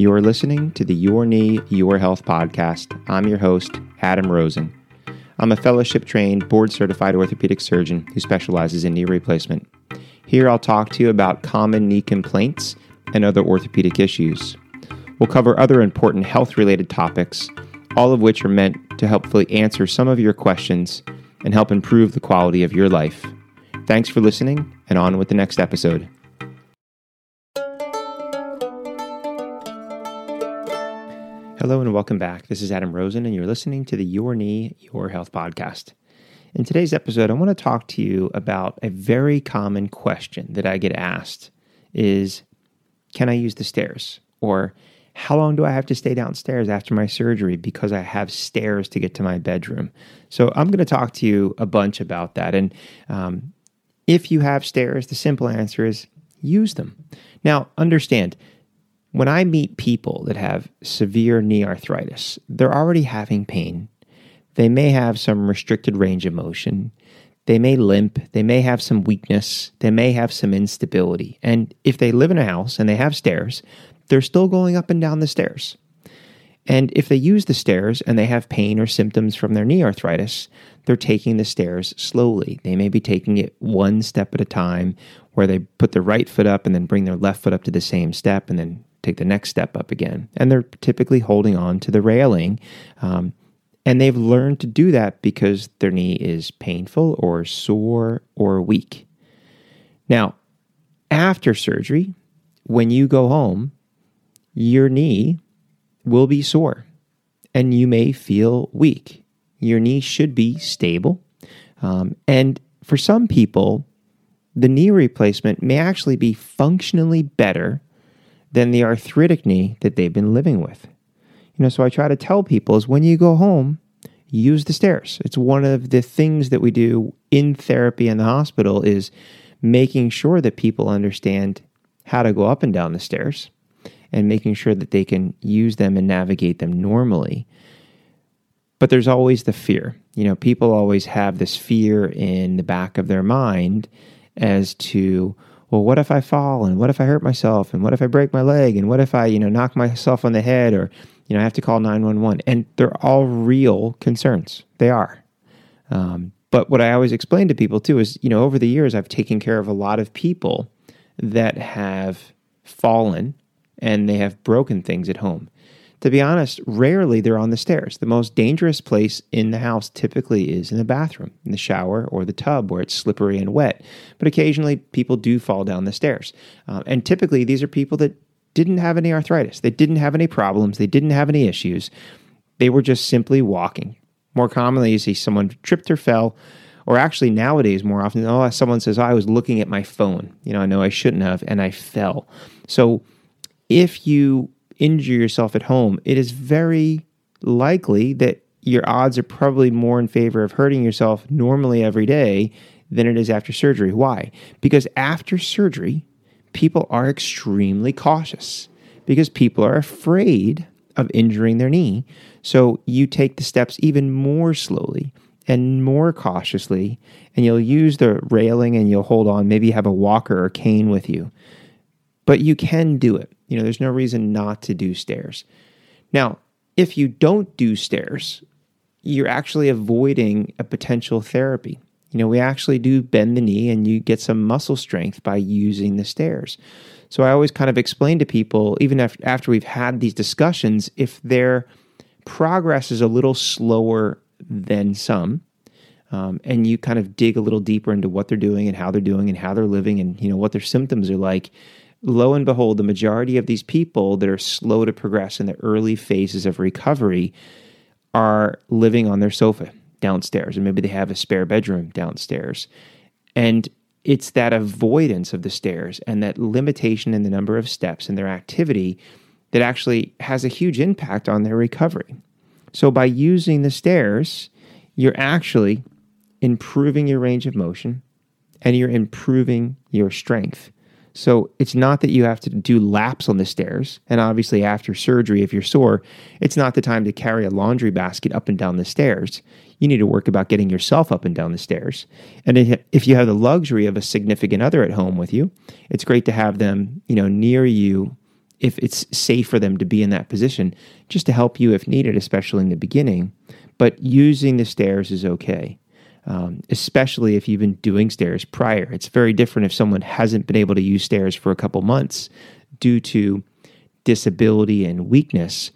You're listening to the Your Knee, Your Health podcast. I'm your host, Adam Rosen. I'm a fellowship trained, board certified orthopedic surgeon who specializes in knee replacement. Here I'll talk to you about common knee complaints and other orthopedic issues. We'll cover other important health related topics, all of which are meant to helpfully answer some of your questions and help improve the quality of your life. Thanks for listening, and on with the next episode. Hello and welcome back. This is Adam Rosen, and you're listening to the Your Knee, Your Health podcast. In today's episode, I want to talk to you about a very common question that I get asked is can I use the stairs? Or how long do I have to stay downstairs after my surgery because I have stairs to get to my bedroom? So I'm going to talk to you a bunch about that. And um, if you have stairs, the simple answer is use them. Now, understand, when I meet people that have severe knee arthritis, they're already having pain. They may have some restricted range of motion. They may limp. They may have some weakness. They may have some instability. And if they live in a house and they have stairs, they're still going up and down the stairs. And if they use the stairs and they have pain or symptoms from their knee arthritis, they're taking the stairs slowly. They may be taking it one step at a time, where they put their right foot up and then bring their left foot up to the same step and then take the next step up again. And they're typically holding on to the railing. Um, and they've learned to do that because their knee is painful or sore or weak. Now, after surgery, when you go home, your knee will be sore and you may feel weak. Your knee should be stable. Um, and for some people, the knee replacement may actually be functionally better than the arthritic knee that they've been living with. You know, so I try to tell people is when you go home, use the stairs. It's one of the things that we do in therapy in the hospital is making sure that people understand how to go up and down the stairs and making sure that they can use them and navigate them normally. But there's always the fear. You know, people always have this fear in the back of their mind as to well, what if I fall and what if I hurt myself and what if I break my leg and what if I, you know, knock myself on the head or, you know, I have to call 911. And they're all real concerns. They are. Um, but what I always explain to people too is, you know, over the years, I've taken care of a lot of people that have fallen and they have broken things at home to be honest, rarely they're on the stairs. The most dangerous place in the house typically is in the bathroom, in the shower, or the tub where it's slippery and wet. But occasionally people do fall down the stairs. Uh, and typically these are people that didn't have any arthritis, they didn't have any problems, they didn't have any issues. They were just simply walking. More commonly, you see someone tripped or fell. Or actually, nowadays, more often, oh, someone says, oh, I was looking at my phone. You know, I know I shouldn't have, and I fell. So, if you injure yourself at home, it is very likely that your odds are probably more in favor of hurting yourself normally every day than it is after surgery. Why? Because after surgery, people are extremely cautious because people are afraid of injuring their knee. So you take the steps even more slowly and more cautiously, and you'll use the railing and you'll hold on. Maybe you have a walker or cane with you, but you can do it. You know, there's no reason not to do stairs. Now, if you don't do stairs, you're actually avoiding a potential therapy. You know, we actually do bend the knee and you get some muscle strength by using the stairs. So I always kind of explain to people, even after we've had these discussions, if their progress is a little slower than some, um, and you kind of dig a little deeper into what they're doing and how they're doing and how they're living and you know what their symptoms are like, lo and behold, the majority of these people that are slow to progress in the early phases of recovery are living on their sofa downstairs, and maybe they have a spare bedroom downstairs. And it's that avoidance of the stairs and that limitation in the number of steps in their activity that actually has a huge impact on their recovery. So, by using the stairs, you're actually improving your range of motion and you're improving your strength. So it's not that you have to do laps on the stairs. And obviously, after surgery, if you're sore, it's not the time to carry a laundry basket up and down the stairs. You need to work about getting yourself up and down the stairs. And if you have the luxury of a significant other at home with you, it's great to have them, you know, near you if it's safe for them to be in that position, just to help you if needed, especially in the beginning. But using the stairs is okay, um, especially if you've been doing stairs prior. It's very different if someone hasn't been able to use stairs for a couple months due to disability and weakness.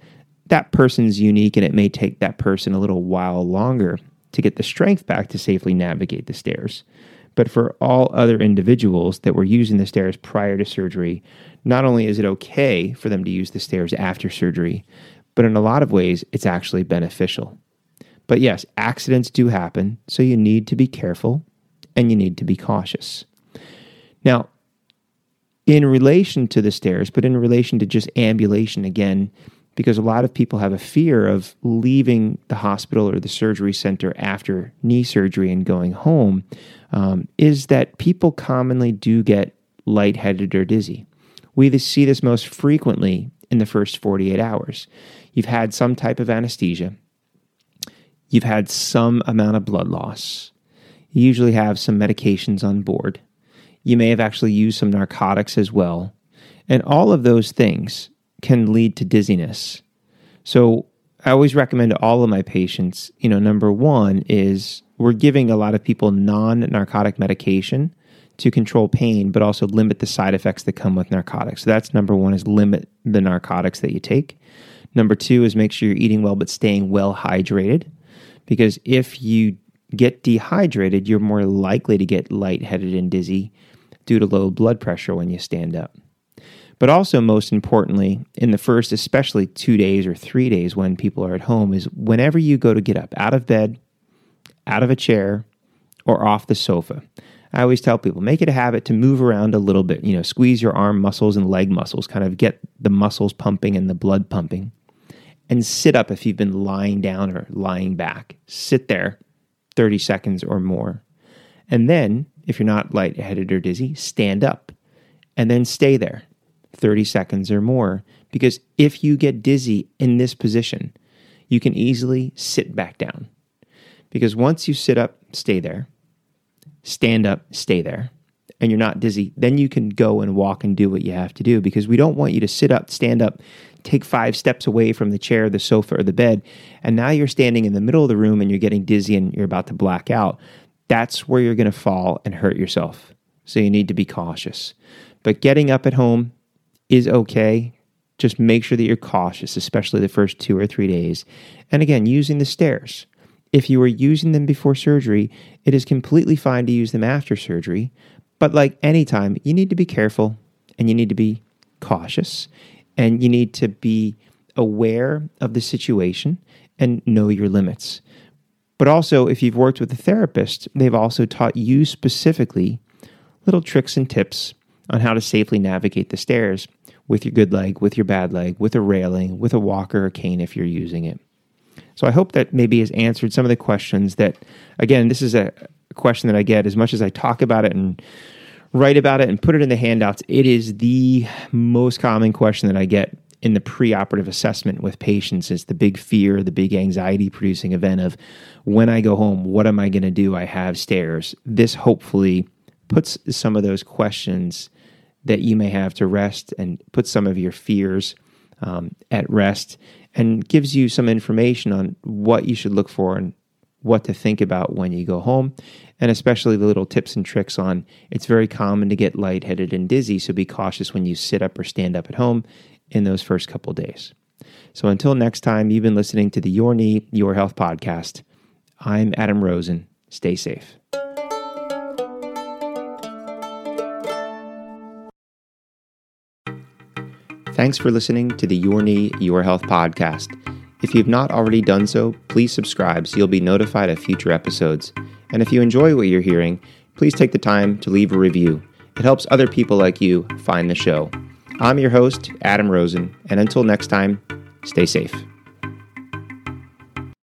That person's unique, and it may take that person a little while longer to get the strength back to safely navigate the stairs. But for all other individuals that were using the stairs prior to surgery, not only is it okay for them to use the stairs after surgery, but in a lot of ways, it's actually beneficial. But yes, accidents do happen, so you need to be careful and you need to be cautious. Now, in relation to the stairs, but in relation to just ambulation, again, because a lot of people have a fear of leaving the hospital or the surgery center after knee surgery and going home, um, is that people commonly do get lightheaded or dizzy. We see this most frequently in the first 48 hours. You've had some type of anesthesia, you've had some amount of blood loss, you usually have some medications on board, you may have actually used some narcotics as well. And all of those things can lead to dizziness. So I always recommend to all of my patients, you know, number one is we're giving a lot of people non narcotic medication to control pain, but also limit the side effects that come with narcotics. So that's number one is limit the narcotics that you take. Number two is make sure you're eating well, but staying well hydrated. Because if you get dehydrated, you're more likely to get lightheaded and dizzy due to low blood pressure when you stand up. But also, most importantly, in the first, especially two days or three days when people are at home, is whenever you go to get up out of bed, out of a chair, or off the sofa. I always tell people make it a habit to move around a little bit, you know, squeeze your arm muscles and leg muscles, kind of get the muscles pumping and the blood pumping. And sit up if you've been lying down or lying back. Sit there 30 seconds or more. And then, if you're not lightheaded or dizzy, stand up and then stay there 30 seconds or more. Because if you get dizzy in this position, you can easily sit back down. Because once you sit up, stay there, stand up, stay there, and you're not dizzy, then you can go and walk and do what you have to do. Because we don't want you to sit up, stand up, take five steps away from the chair, the sofa, or the bed, and now you're standing in the middle of the room and you're getting dizzy and you're about to black out. That's where you're going to fall and hurt yourself. So you need to be cautious. But getting up at home, is okay. Just make sure that you're cautious, especially the first two or three days. And again, using the stairs. If you were using them before surgery, it is completely fine to use them after surgery. But like any time, you need to be careful and you need to be cautious and you need to be aware of the situation and know your limits. But also, if you've worked with a therapist, they've also taught you specifically little tricks and tips on how to safely navigate the stairs with your good leg, with your bad leg, with a railing, with a walker or cane if you're using it. So I hope that maybe has answered some of the questions that, again, this is a question that I get as much as I talk about it and write about it and put it in the handouts. It is the most common question that I get in the preoperative assessment with patients is the big fear, the big anxiety producing event of when I go home, what am I going to do? I have stairs. This hopefully puts some of those questions that you may have to rest and put some of your fears um, at rest and gives you some information on what you should look for and what to think about when you go home, and especially the little tips and tricks on it's very common to get lightheaded and dizzy, so be cautious when you sit up or stand up at home in those first couple days. So until next time, you've been listening to the Your Knee, Your Health podcast. I'm Adam Rosen. Stay safe. Thanks for listening to the Your Knee, Your Health podcast. If you've not already done so, please subscribe so you'll be notified of future episodes. And if you enjoy what you're hearing, please take the time to leave a review. It helps other people like you find the show. I'm your host, Adam Rosen, and until next time, stay safe.